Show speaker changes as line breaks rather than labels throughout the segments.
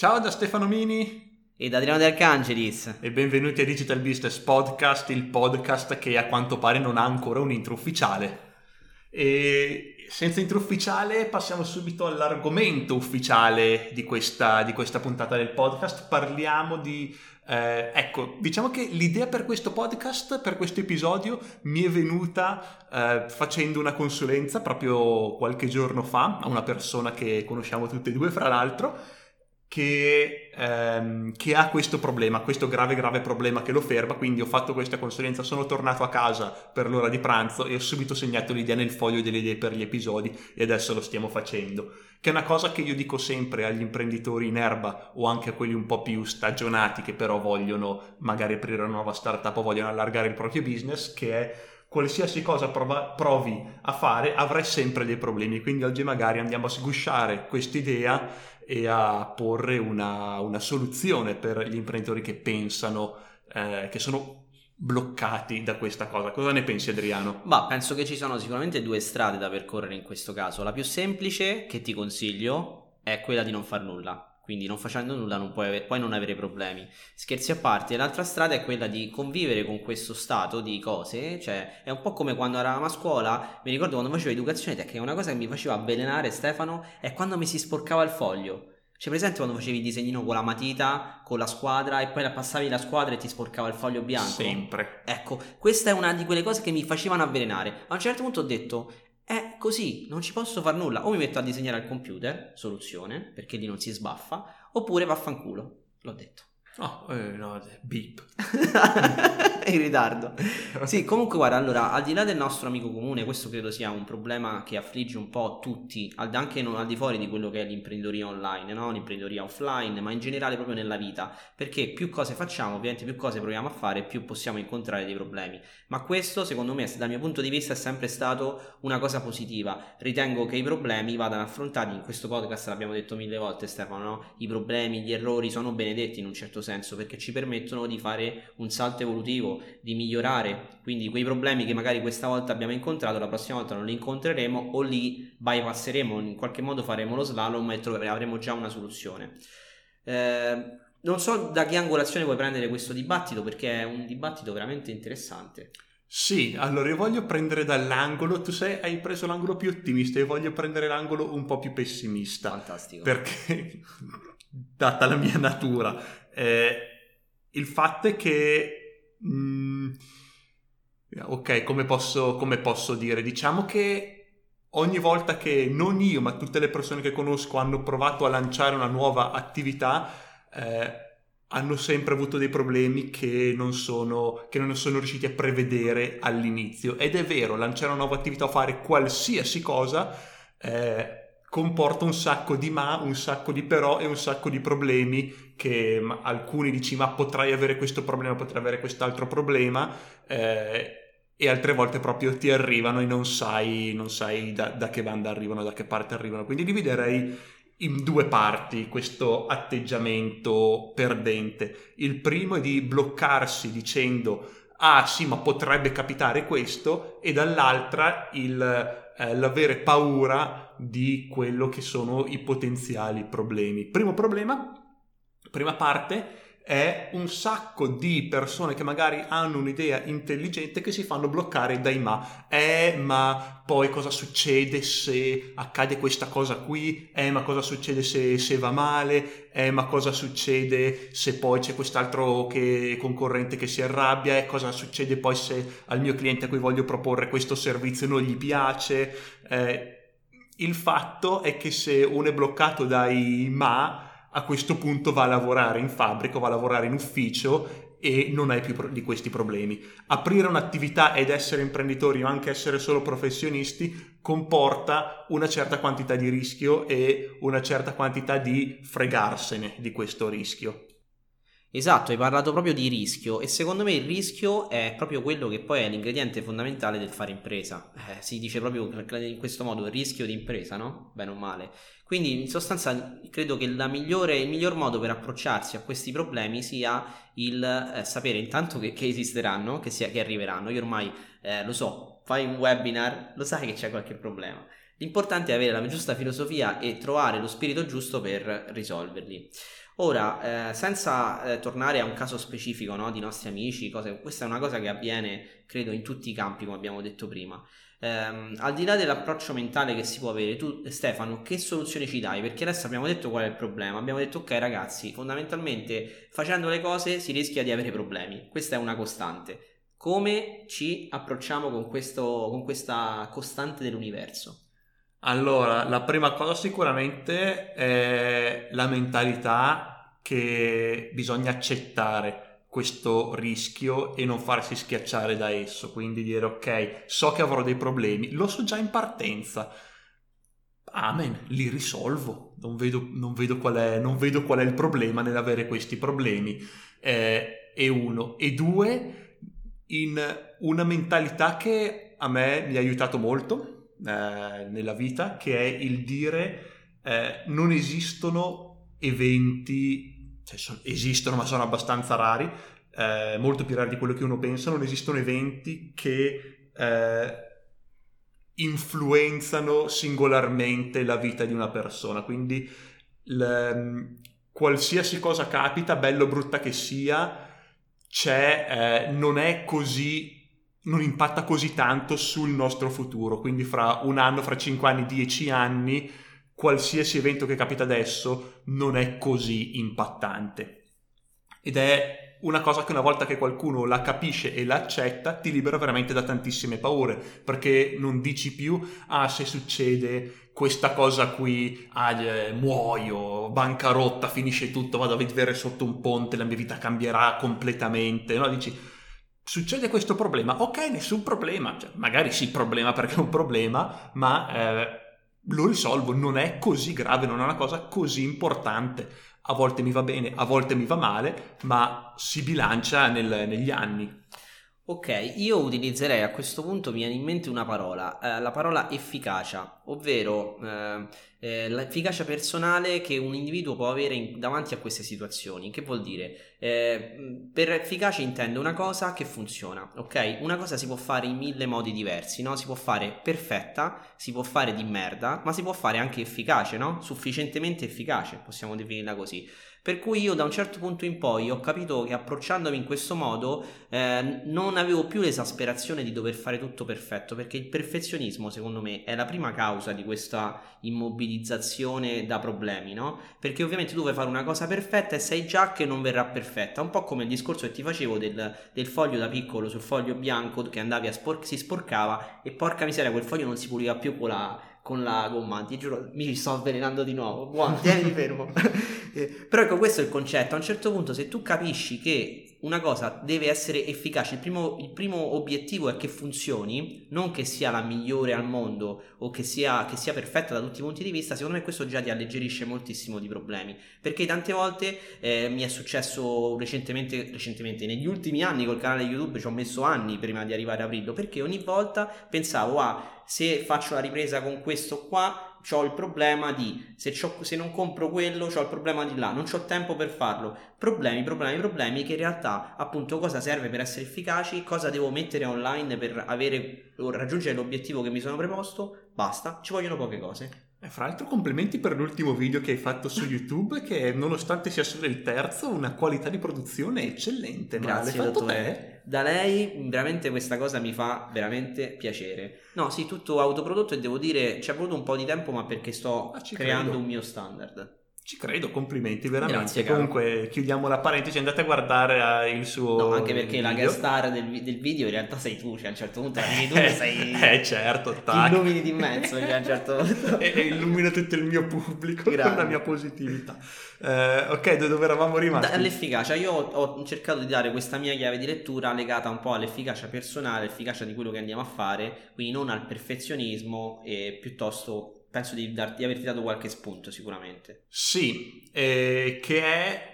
Ciao da Stefano Mini
e da Adriano De Arcangelis
e benvenuti a Digital Business Podcast, il podcast che a quanto pare non ha ancora un intro ufficiale. E senza intro ufficiale passiamo subito all'argomento ufficiale di questa, di questa puntata del podcast. Parliamo di eh, ecco, diciamo che l'idea per questo podcast, per questo episodio, mi è venuta eh, facendo una consulenza proprio qualche giorno fa a una persona che conosciamo tutte e due, fra l'altro, che, ehm, che, ha questo problema, questo grave grave problema che lo ferma, quindi ho fatto questa consulenza, sono tornato a casa per l'ora di pranzo e ho subito segnato l'idea nel foglio delle idee per gli episodi e adesso lo stiamo facendo che è una cosa che io dico sempre agli imprenditori in erba o anche a quelli un po' più stagionati che però vogliono magari aprire una nuova startup o vogliono allargare il proprio business, che è qualsiasi cosa prova, provi a fare avrai sempre dei problemi, quindi oggi magari andiamo a sgusciare quest'idea e a porre una, una soluzione per gli imprenditori che pensano, eh, che sono bloccati da questa cosa. Cosa ne pensi Adriano?
Ma penso che ci sono sicuramente due strade da percorrere in questo caso. La più semplice che ti consiglio è quella di non far nulla. Quindi non facendo nulla non puoi, avere, puoi non avere problemi. Scherzi a parte, l'altra strada è quella di convivere con questo stato di cose, cioè è un po' come quando eravamo a scuola, mi ricordo quando facevo educazione tecnica, una cosa che mi faceva avvelenare Stefano è quando mi si sporcava il foglio. C'è presente quando facevi il disegnino con la matita, con la squadra e poi la passavi la squadra e ti sporcava il foglio bianco?
Sempre.
Ecco, questa è una di quelle cose che mi facevano avvelenare. A un certo punto ho detto, è così, non ci posso fare nulla. O mi metto a disegnare al computer, soluzione, perché lì non si sbaffa, oppure vaffanculo. L'ho detto.
Oh, eh, no, beep.
in ritardo. Sì, comunque guarda, allora, al di là del nostro amico comune, questo credo sia un problema che affligge un po' tutti, anche non al di fuori di quello che è l'imprenditoria online, no? l'imprenditoria offline, ma in generale proprio nella vita, perché più cose facciamo, ovviamente più cose proviamo a fare, più possiamo incontrare dei problemi. Ma questo, secondo me, dal mio punto di vista, è sempre stato una cosa positiva. Ritengo che i problemi vadano affrontati, in questo podcast l'abbiamo detto mille volte Stefano, no? i problemi, gli errori sono benedetti in un certo senso, perché ci permettono di fare un salto evolutivo, di migliorare, quindi quei problemi che magari questa volta abbiamo incontrato, la prossima volta non li incontreremo o li bypasseremo, in qualche modo faremo lo slalom e troveremo, avremo già una soluzione. Eh, non so da che angolazione vuoi prendere questo dibattito perché è un dibattito veramente interessante.
Sì, allora io voglio prendere dall'angolo, tu sei, hai preso l'angolo più ottimista, io voglio prendere l'angolo un po' più pessimista.
Fantastico.
Perché, data la mia natura, eh, il fatto è che Mm, ok, come posso, come posso dire? Diciamo che ogni volta che non io, ma tutte le persone che conosco hanno provato a lanciare una nuova attività, eh, hanno sempre avuto dei problemi che non, sono, che non sono riusciti a prevedere all'inizio. Ed è vero, lanciare una nuova attività o fare qualsiasi cosa eh, comporta un sacco di ma, un sacco di però e un sacco di problemi che alcuni dici ma potrai avere questo problema, potrai avere quest'altro problema eh, e altre volte proprio ti arrivano e non sai, non sai da, da, che banda arrivano, da che parte arrivano. Quindi dividerei in due parti questo atteggiamento perdente. Il primo è di bloccarsi dicendo ah sì ma potrebbe capitare questo e dall'altra il eh, l'avere paura di quello che sono i potenziali problemi. Primo problema, prima parte, è un sacco di persone che magari hanno un'idea intelligente che si fanno bloccare dai ma. Eh, ma poi cosa succede se accade questa cosa qui? Eh, ma cosa succede se, se va male? Eh, ma cosa succede se poi c'è quest'altro che, concorrente che si arrabbia? Eh, cosa succede poi se al mio cliente a cui voglio proporre questo servizio non gli piace? Eh, il fatto è che se uno è bloccato dai ma, a questo punto va a lavorare in fabbrica, va a lavorare in ufficio e non hai più di questi problemi. Aprire un'attività ed essere imprenditori o anche essere solo professionisti comporta una certa quantità di rischio e una certa quantità di fregarsene di questo rischio.
Esatto, hai parlato proprio di rischio e secondo me il rischio è proprio quello che poi è l'ingrediente fondamentale del fare impresa. Eh, si dice proprio in questo modo il rischio di impresa, no? Bene o male. Quindi in sostanza credo che migliore, il miglior modo per approcciarsi a questi problemi sia il eh, sapere intanto che, che esisteranno, che, sia, che, arriveranno. Io ormai eh, lo so, fai un webinar, lo sai che c'è qualche problema. L'importante è avere la giusta filosofia e trovare lo spirito giusto per risolverli. Ora, eh, senza eh, tornare a un caso specifico no, di nostri amici, cose, questa è una cosa che avviene, credo, in tutti i campi, come abbiamo detto prima. Um, al di là dell'approccio mentale che si può avere, tu Stefano, che soluzione ci dai? Perché adesso abbiamo detto qual è il problema. Abbiamo detto, ok, ragazzi, fondamentalmente facendo le cose si rischia di avere problemi. Questa è una costante. Come ci approcciamo con, questo, con questa costante dell'universo?
Allora, la prima cosa sicuramente è la mentalità che bisogna accettare questo rischio e non farsi schiacciare da esso, quindi dire ok, so che avrò dei problemi, lo so già in partenza, amen, li risolvo, non vedo, non vedo, qual, è, non vedo qual è il problema nell'avere questi problemi, eh, e uno, e due, in una mentalità che a me mi ha aiutato molto eh, nella vita, che è il dire eh, non esistono eventi cioè, sono, esistono ma sono abbastanza rari, eh, molto più rari di quello che uno pensa, non esistono eventi che eh, influenzano singolarmente la vita di una persona, quindi l, qualsiasi cosa capita, bello o brutta che sia, c'è, eh, non è così non impatta così tanto sul nostro futuro, quindi fra un anno, fra cinque anni, dieci anni qualsiasi evento che capita adesso non è così impattante. Ed è una cosa che una volta che qualcuno la capisce e la accetta ti libera veramente da tantissime paure, perché non dici più, ah se succede questa cosa qui, ah, eh, muoio, bancarotta, finisce tutto, vado a vivere sotto un ponte, la mia vita cambierà completamente, no? Dici, succede questo problema, ok, nessun problema, cioè, magari sì problema perché è un problema, ma... Eh, lo risolvo, non è così grave, non è una cosa così importante. A volte mi va bene, a volte mi va male, ma si bilancia nel, negli anni.
Ok, io utilizzerei a questo punto, mi viene in mente una parola, eh, la parola efficacia, ovvero eh, eh, l'efficacia personale che un individuo può avere in, davanti a queste situazioni. Che vuol dire? Eh, per efficace intendo una cosa che funziona, ok? Una cosa si può fare in mille modi diversi, no? Si può fare perfetta, si può fare di merda, ma si può fare anche efficace, no? Sufficientemente efficace, possiamo definirla così. Per cui io da un certo punto in poi ho capito che approcciandomi in questo modo eh, non avevo più l'esasperazione di dover fare tutto perfetto, perché il perfezionismo secondo me è la prima causa di questa immobilizzazione da problemi, no? Perché ovviamente tu vuoi fare una cosa perfetta e sai già che non verrà perfetta, un po' come il discorso che ti facevo del, del foglio da piccolo sul foglio bianco che andavi a spor- si sporcava e porca miseria quel foglio non si puliva più con la con la gomma, ti giuro, mi sto avvelenando di nuovo. Buono, tieni fermo. Eh, però ecco, questo è il concetto. A un certo punto, se tu capisci che una cosa deve essere efficace, il primo, il primo, obiettivo è che funzioni, non che sia la migliore al mondo o che sia, che sia, perfetta da tutti i punti di vista, secondo me questo già ti alleggerisce moltissimo di problemi. Perché tante volte eh, mi è successo recentemente, recentemente, negli ultimi anni col canale YouTube, ci ho messo anni prima di arrivare a aprirlo, perché ogni volta pensavo, ah, se faccio la ripresa con questo qua ho il problema di se, se, non compro quello ho il problema di là non ho tempo per farlo problemi problemi problemi che in realtà appunto cosa serve per essere efficaci cosa devo mettere online per avere, raggiungere l'obiettivo che mi sono preposto basta ci vogliono poche cose
e fra l'altro complimenti per l'ultimo video che hai fatto su YouTube che nonostante sia solo il terzo una qualità di produzione eccellente.
Grazie
ma l'hai
fatto te? Da lei veramente questa cosa mi fa veramente piacere. No, sì, tutto autoprodotto e devo dire ci è voluto un po' di tempo ma perché sto ah, creando credo. un mio standard.
Ci credo, complimenti veramente. Grazie, Comunque chiudiamo la parentesi, andate a guardare uh, il suo.
No, anche perché video. la guest star del, del, video in realtà sei tu, cioè a un certo punto arrivi tu e sei.
eh, certo, tac.
illumini di mezzo, cioè a un certo punto.
e, e illumina tutto il mio pubblico Grande. con la mia positività. Eh, ok, dove eravamo rimasti?
All'efficacia, io ho cercato di dare questa mia chiave di lettura legata un po' all'efficacia personale, l'efficacia di quello che andiamo a fare, quindi non al perfezionismo e piuttosto penso di, darti, di averti dato qualche spunto sicuramente.
Sì, eh, che è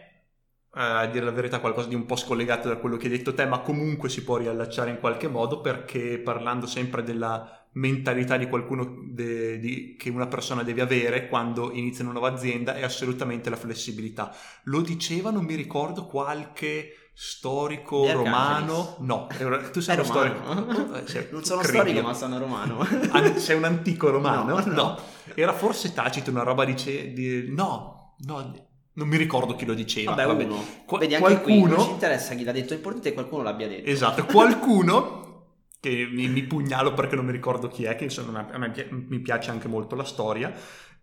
eh, a dire la verità qualcosa di un po' scollegato da quello che hai detto te, ma comunque si può riallacciare in qualche modo perché parlando sempre della mentalità di qualcuno de, di, che una persona deve avere quando inizia una nuova azienda è assolutamente la flessibilità. Lo diceva, non mi ricordo, qualche storico romano. No, tu sei romano.
storico. Eh, sei, non sono storico, ma sono romano.
sei un antico romano? No, no. no. Era forse Tacito una roba di, di... No, no. non mi ricordo chi lo diceva.
Vabbè,
vabbè.
uno.
Qua-
Vedi, anche
qualcuno,
qui non ci interessa chi l'ha detto, è importante che qualcuno l'abbia detto.
esatto, qualcuno che mi, mi pugnalo perché non mi ricordo chi è, che insomma a me mi piace anche molto la storia,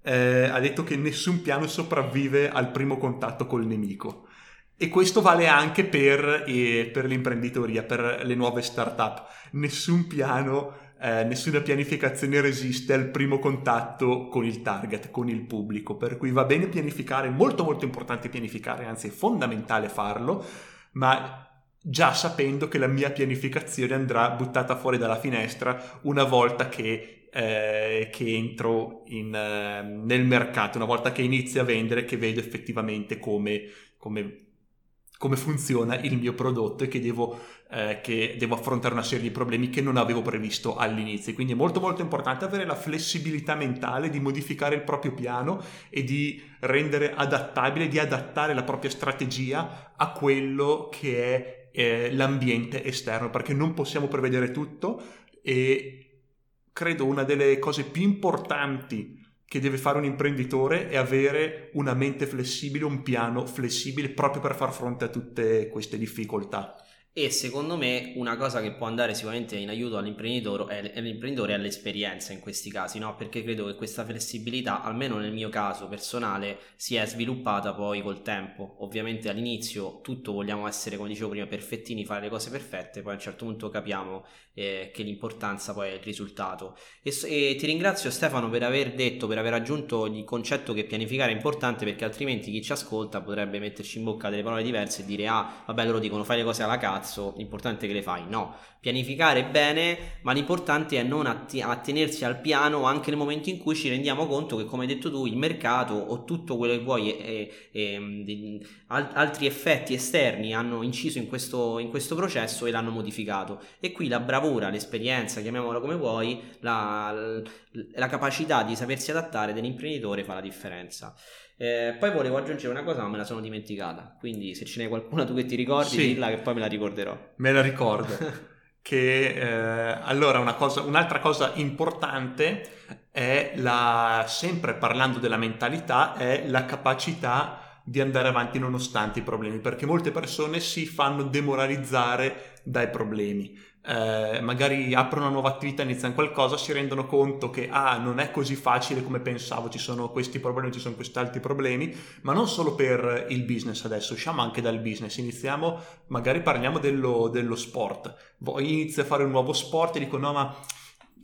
eh, ha detto che nessun piano sopravvive al primo contatto col nemico. E questo vale anche per, eh, per l'imprenditoria, per le nuove start-up. Nessun piano, eh, nessuna pianificazione resiste al primo contatto con il target, con il pubblico. Per cui va bene pianificare, molto molto importante pianificare, anzi è fondamentale farlo, ma già sapendo che la mia pianificazione andrà buttata fuori dalla finestra una volta che, eh, che entro in, eh, nel mercato, una volta che inizio a vendere, che vedo effettivamente come, come, come funziona il mio prodotto e che devo, eh, che devo affrontare una serie di problemi che non avevo previsto all'inizio. Quindi è molto molto importante avere la flessibilità mentale di modificare il proprio piano e di rendere adattabile, di adattare la propria strategia a quello che è eh, l'ambiente esterno, perché non possiamo prevedere tutto e credo una delle cose più importanti che deve fare un imprenditore è avere una mente flessibile, un piano flessibile proprio per far fronte a tutte queste difficoltà.
E secondo me una cosa che può andare sicuramente in aiuto all'imprenditore è, all'imprenditore è l'esperienza in questi casi, no? Perché credo che questa flessibilità, almeno nel mio caso personale, si è sviluppata poi col tempo. Ovviamente all'inizio tutto vogliamo essere, come dicevo prima, perfettini, fare le cose perfette, poi a un certo punto capiamo eh, che l'importanza poi è il risultato. E, e, ti ringrazio Stefano per aver detto, per aver aggiunto il concetto che pianificare è importante perché altrimenti chi ci ascolta potrebbe metterci in bocca delle parole diverse e dire ah vabbè loro dicono fai le cose alla cazzo, l'importante è che le fai. No, pianificare bene, ma l'importante è non atti- attenersi al piano anche nel momento in cui ci rendiamo conto che come hai detto tu il mercato o tutto quello che vuoi e, e, e altri effetti esterni hanno inciso in questo, in questo processo e l'hanno modificato. E qui la bravura, l'esperienza, chiamiamola come vuoi, la, la capacità di sapersi adattare dell'imprenditore fa la differenza. Eh, poi volevo aggiungere una cosa, ma me la sono dimenticata. Quindi, se ce n'è qualcuna tu che ti ricordi, sì, dilla che poi me la ricorderò.
Me la ricordo. che eh, allora una cosa, un'altra cosa importante è la, sempre parlando della mentalità, è la capacità di andare avanti nonostante i problemi, perché molte persone si fanno demoralizzare dai problemi. Eh, magari aprono una nuova attività, iniziano qualcosa, si rendono conto che ah, non è così facile come pensavo, ci sono questi problemi, ci sono questi altri problemi, ma non solo per il business adesso, usciamo anche dal business, iniziamo, magari parliamo dello, dello sport, Voi inizi a fare un nuovo sport e dico no ma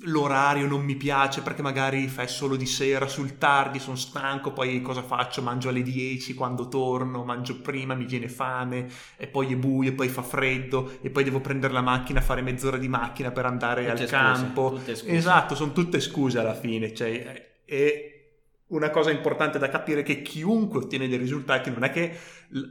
l'orario non mi piace perché magari fai solo di sera sul tardi, sono stanco, poi cosa faccio? Mangio alle 10 quando torno, mangio prima, mi viene fame e poi è buio, e poi fa freddo e poi devo prendere la macchina, fare mezz'ora di macchina per andare tutte al scuse, campo. Esatto, sono tutte scuse alla fine, cioè, e una cosa importante da capire è che chiunque ottiene dei risultati non è che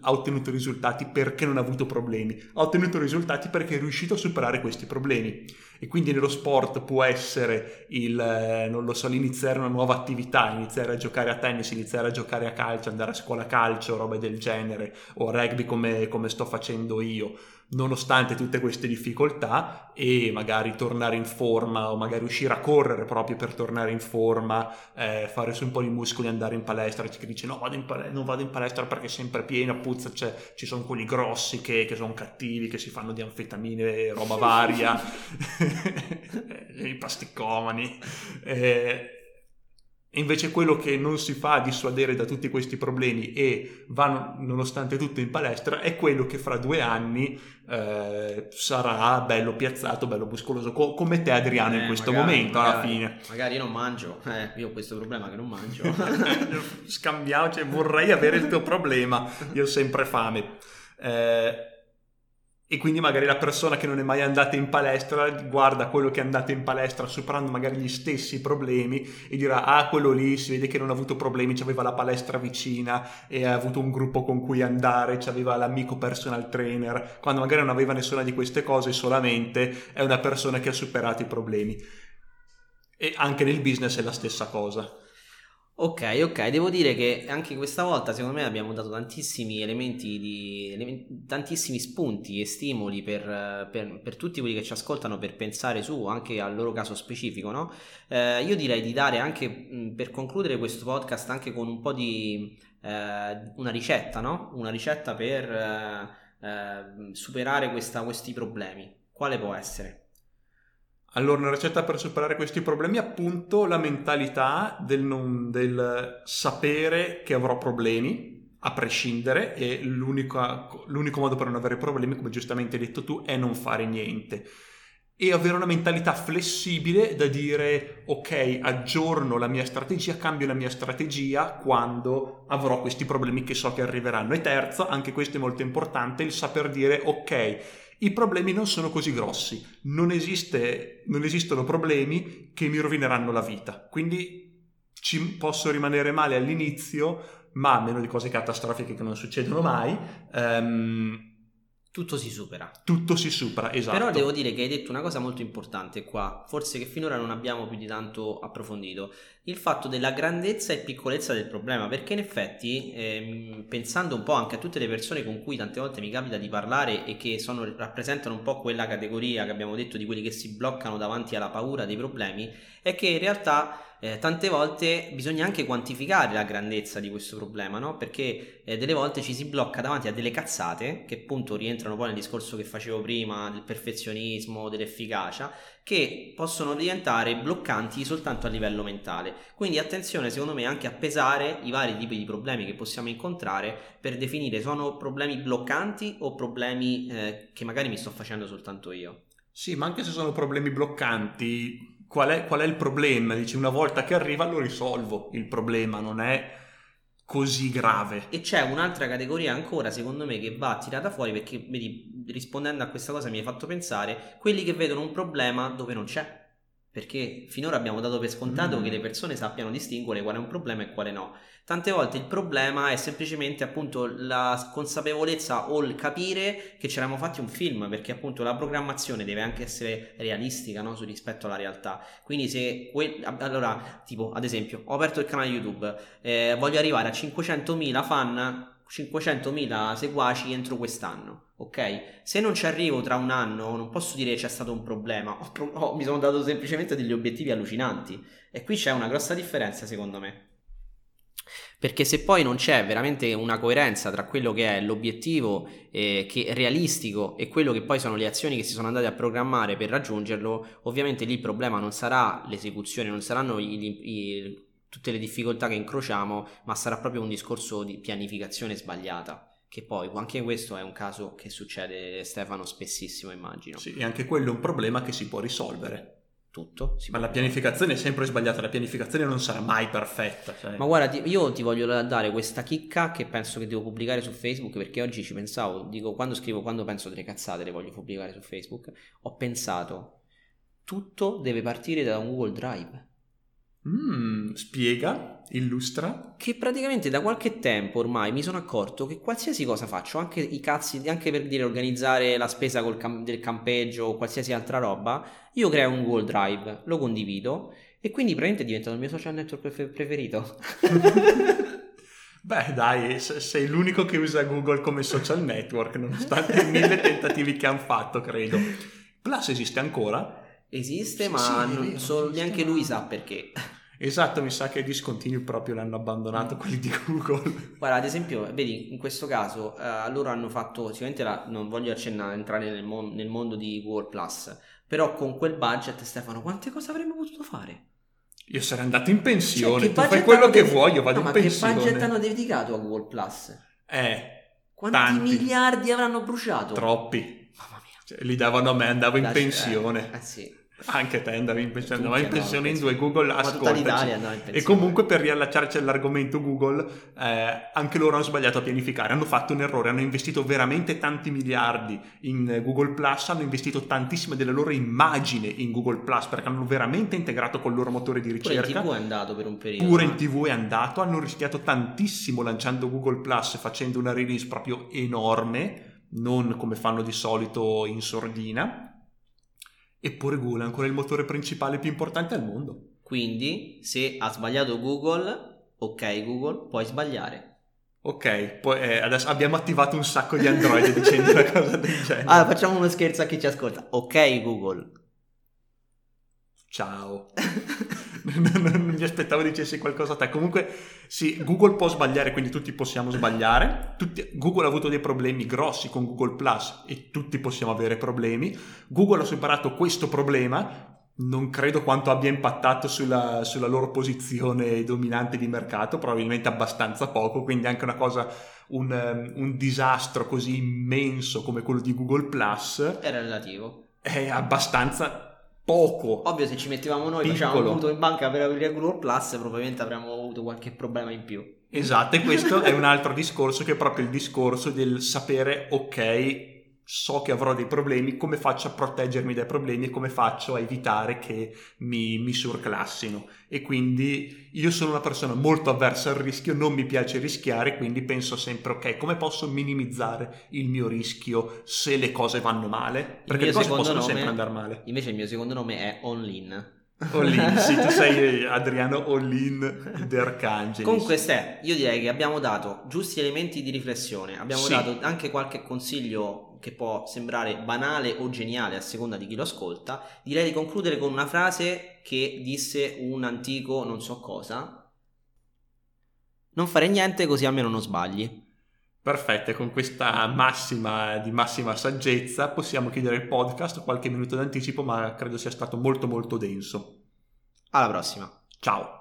ha ottenuto risultati perché non ha avuto problemi, ha ottenuto risultati perché è riuscito a superare questi problemi. E quindi nello sport può essere il, eh, non lo so, iniziare una nuova attività, iniziare a giocare a tennis, iniziare a giocare a calcio, andare a scuola calcio, robe del genere, o rugby come, come sto facendo io nonostante tutte queste difficoltà e magari tornare in forma o magari uscire a correre proprio per tornare in forma, eh, fare su un po' di muscoli, andare in palestra, c'è chi dice no vado palestra, non vado in palestra perché è sempre piena, puzza, cioè, ci sono quelli grossi che, che, sono cattivi, che si fanno di anfetamine, roba varia, i pasticomani. Eh, invece quello che non si fa dissuadere da tutti questi problemi e va nonostante tutto in palestra è quello che fra due anni eh, sarà bello piazzato, bello muscoloso, co- come te Adriano eh, in questo magari, momento
magari,
alla fine.
Magari non mangio, eh, io ho questo problema che non mangio.
Scambiamo, cioè, vorrei avere il tuo problema, io ho sempre fame. Eh, e quindi magari la persona che non è mai andata in palestra guarda quello che è andato in palestra superando magari gli stessi problemi e dirà ah quello lì si vede che non ha avuto problemi, aveva la palestra vicina e ha avuto un gruppo con cui andare, aveva l'amico personal trainer, quando magari non aveva nessuna di queste cose solamente è una persona che ha superato i problemi. E anche nel business è la stessa cosa.
Ok, ok, devo dire che anche questa volta secondo me abbiamo dato tantissimi elementi di elementi, tantissimi spunti e stimoli per, per, per, tutti quelli che ci ascoltano per pensare su anche al loro caso specifico, no? Eh, io direi di dare anche per concludere questo podcast anche con un po' di eh, una ricetta, no? Una ricetta per eh, eh superare questa, questi problemi. Quale può essere?
Allora, una ricetta per superare questi problemi è appunto la mentalità del, non, del sapere che avrò problemi, a prescindere, e l'unico, l'unico modo per non avere problemi, come giustamente hai detto tu, è non fare niente. E avere una mentalità flessibile da dire, ok, aggiorno la mia strategia, cambio la mia strategia quando avrò questi problemi che so che arriveranno. E terzo, anche questo è molto importante, il saper dire, ok, i problemi non sono così grossi, non, esiste, non esistono problemi che mi rovineranno la vita, quindi ci posso rimanere male all'inizio, ma a meno di cose catastrofiche che non succedono mai, um,
tutto si supera.
Tutto si supera, esatto.
Però devo dire che hai detto una cosa molto importante qua, forse che finora non abbiamo più di tanto approfondito, il fatto della grandezza e piccolezza del problema, perché in effetti, ehm, pensando un po' anche a tutte le persone con cui tante volte mi capita di parlare e che sono, rappresentano un po' quella categoria che abbiamo detto di quelli che si bloccano davanti alla paura dei problemi, è che in realtà eh, tante volte bisogna anche quantificare la grandezza di questo problema, no? Perché eh, delle volte ci si blocca davanti a delle cazzate, che appunto rientrano poi nel discorso che facevo prima del perfezionismo, dell'efficacia, che possono diventare bloccanti soltanto a livello mentale. Quindi attenzione secondo me anche a pesare i vari tipi di problemi che possiamo incontrare per definire sono problemi bloccanti o problemi eh, che magari mi sto facendo soltanto io.
Sì, ma anche se sono problemi bloccanti, qual è, qual è il problema? Dici una volta che arriva lo risolvo, il problema non è così grave.
E c'è un'altra categoria ancora, secondo me, che va tirata fuori perché, vedi, rispondendo a questa cosa mi hai fatto pensare, quelli che vedono un problema dove non c'è perché finora abbiamo dato per scontato mm. che le persone sappiano distinguere quale è un problema e quale no. Tante volte il problema è semplicemente appunto la consapevolezza o il capire che ci eravamo fatti un film, perché appunto la programmazione deve anche essere realistica no? rispetto alla realtà. Quindi se que- allora, tipo, ad esempio, ho aperto il canale YouTube, eh, voglio arrivare a 500.000 fan 500.000 seguaci entro quest'anno, ok? Se non ci arrivo tra un anno, non posso dire c'è stato un problema, ho, ho, mi sono dato semplicemente degli obiettivi allucinanti e qui c'è una grossa differenza secondo me. Perché se poi non c'è veramente una coerenza tra quello che è l'obiettivo eh, che è realistico e quello che poi sono le azioni che si sono andate a programmare per raggiungerlo, ovviamente lì il problema non sarà l'esecuzione, non saranno i, i, tutte le difficoltà che incrociamo, ma sarà proprio un discorso di pianificazione sbagliata. Che poi anche questo è un caso che succede, Stefano, spessissimo, immagino.
Sì, e anche quello è un problema che si può risolvere.
Tutto.
ma la pianificazione è sempre sbagliata, la pianificazione non sarà mai perfetta.
Cioè. Ma guarda, io ti voglio dare questa chicca che penso che devo pubblicare su Facebook perché oggi ci pensavo, dico quando scrivo, quando penso delle cazzate le voglio pubblicare su Facebook, ho pensato tutto deve partire da un Google Drive.
Mm, spiega, illustra.
Che praticamente da qualche tempo ormai mi sono accorto che qualsiasi cosa faccio, anche i cazzi, anche per dire organizzare la spesa cam- del campeggio o qualsiasi altra roba, io creo un Google Drive, lo condivido e quindi praticamente è diventato il mio social network preferito.
Beh, dai, sei l'unico che usa Google come social network, nonostante i mille tentativi che hanno fatto, credo. Plus esiste ancora?
Esiste, sì, ma sì, non, vero, so, esiste, neanche ma... lui sa perché.
Esatto, mi sa che i discontinui proprio l'hanno abbandonato quelli di Google.
Guarda, ad esempio, vedi, in questo caso eh, loro hanno fatto, sicuramente la, non voglio accennare, entrare nel, mon- nel mondo di Google Plus, però con quel budget, Stefano, quante cose avremmo potuto fare?
Io sarei andato in pensione, cioè, tu fai quello che vuoi, io vado no, in pensione.
Ma che budget hanno dedicato a Google Plus?
Eh,
Quanti
tanti.
miliardi avranno bruciato?
Troppi. Mamma mia. Cioè, li davano a me, andavo in pensione.
Eh, eh sì.
Anche te andavi in pensione, andavo in pensione in due, Google ascoltaci.
in
E comunque per riallacciarci all'argomento Google, eh, anche loro hanno sbagliato a pianificare, hanno fatto un errore, hanno investito veramente tanti miliardi in Google Plus, hanno investito tantissime delle loro immagini in Google Plus perché hanno veramente integrato col loro motore di ricerca. Pure
in TV è andato per un periodo.
Pure in TV è andato, hanno rischiato tantissimo lanciando Google Plus facendo una release proprio enorme, non come fanno di solito in sordina Eppure Google è ancora il motore principale più importante al mondo.
Quindi, se ha sbagliato Google, Ok Google, puoi sbagliare.
Ok, poi eh, adesso abbiamo attivato un sacco di Android dicendo una cosa del genere.
Allora, facciamo uno scherzo a chi ci ascolta. Ok Google.
Ciao. non, non mi aspettavo dicessi qualcosa a te. Comunque, sì, Google può sbagliare, quindi tutti possiamo sbagliare. Tutti, Google ha avuto dei problemi grossi con Google Plus e tutti possiamo avere problemi. Google ha superato questo problema. Non credo quanto abbia impattato sulla, sulla loro posizione dominante di mercato, probabilmente abbastanza poco, quindi anche una cosa, un, un disastro così immenso come quello di Google Plus
È relativo.
è abbastanza poco.
Ovvio, se ci mettevamo noi,
Piccolo.
facevamo un mutuo in banca per aprire Google Plus, probabilmente avremmo avuto qualche problema in più.
Esatto, e questo è un altro discorso che è proprio il discorso del sapere, ok, so che avrò dei problemi, come faccio a proteggermi dai problemi e come faccio a evitare che mi, mi surclassino. E quindi io sono una persona molto avversa al rischio, non mi piace rischiare, quindi penso sempre, ok, come posso minimizzare il mio rischio se le cose vanno male? Perché le cose possono
nome-
sempre andare male.
Invece il mio secondo nome è Onlin.
All sì, tu sei Adriano All in Dercangelis.
Comunque, Ste, io direi che abbiamo dato giusti elementi di riflessione, abbiamo
Sì.
dato anche qualche consiglio che può sembrare banale o geniale a seconda di chi lo ascolta. Direi di concludere con una frase che disse un antico non so cosa. Non fare niente così almeno non sbagli.
Perfetto, con questa massima di massima saggezza possiamo chiudere il podcast qualche minuto d'anticipo, ma credo sia stato molto molto denso.
Alla prossima.
Ciao!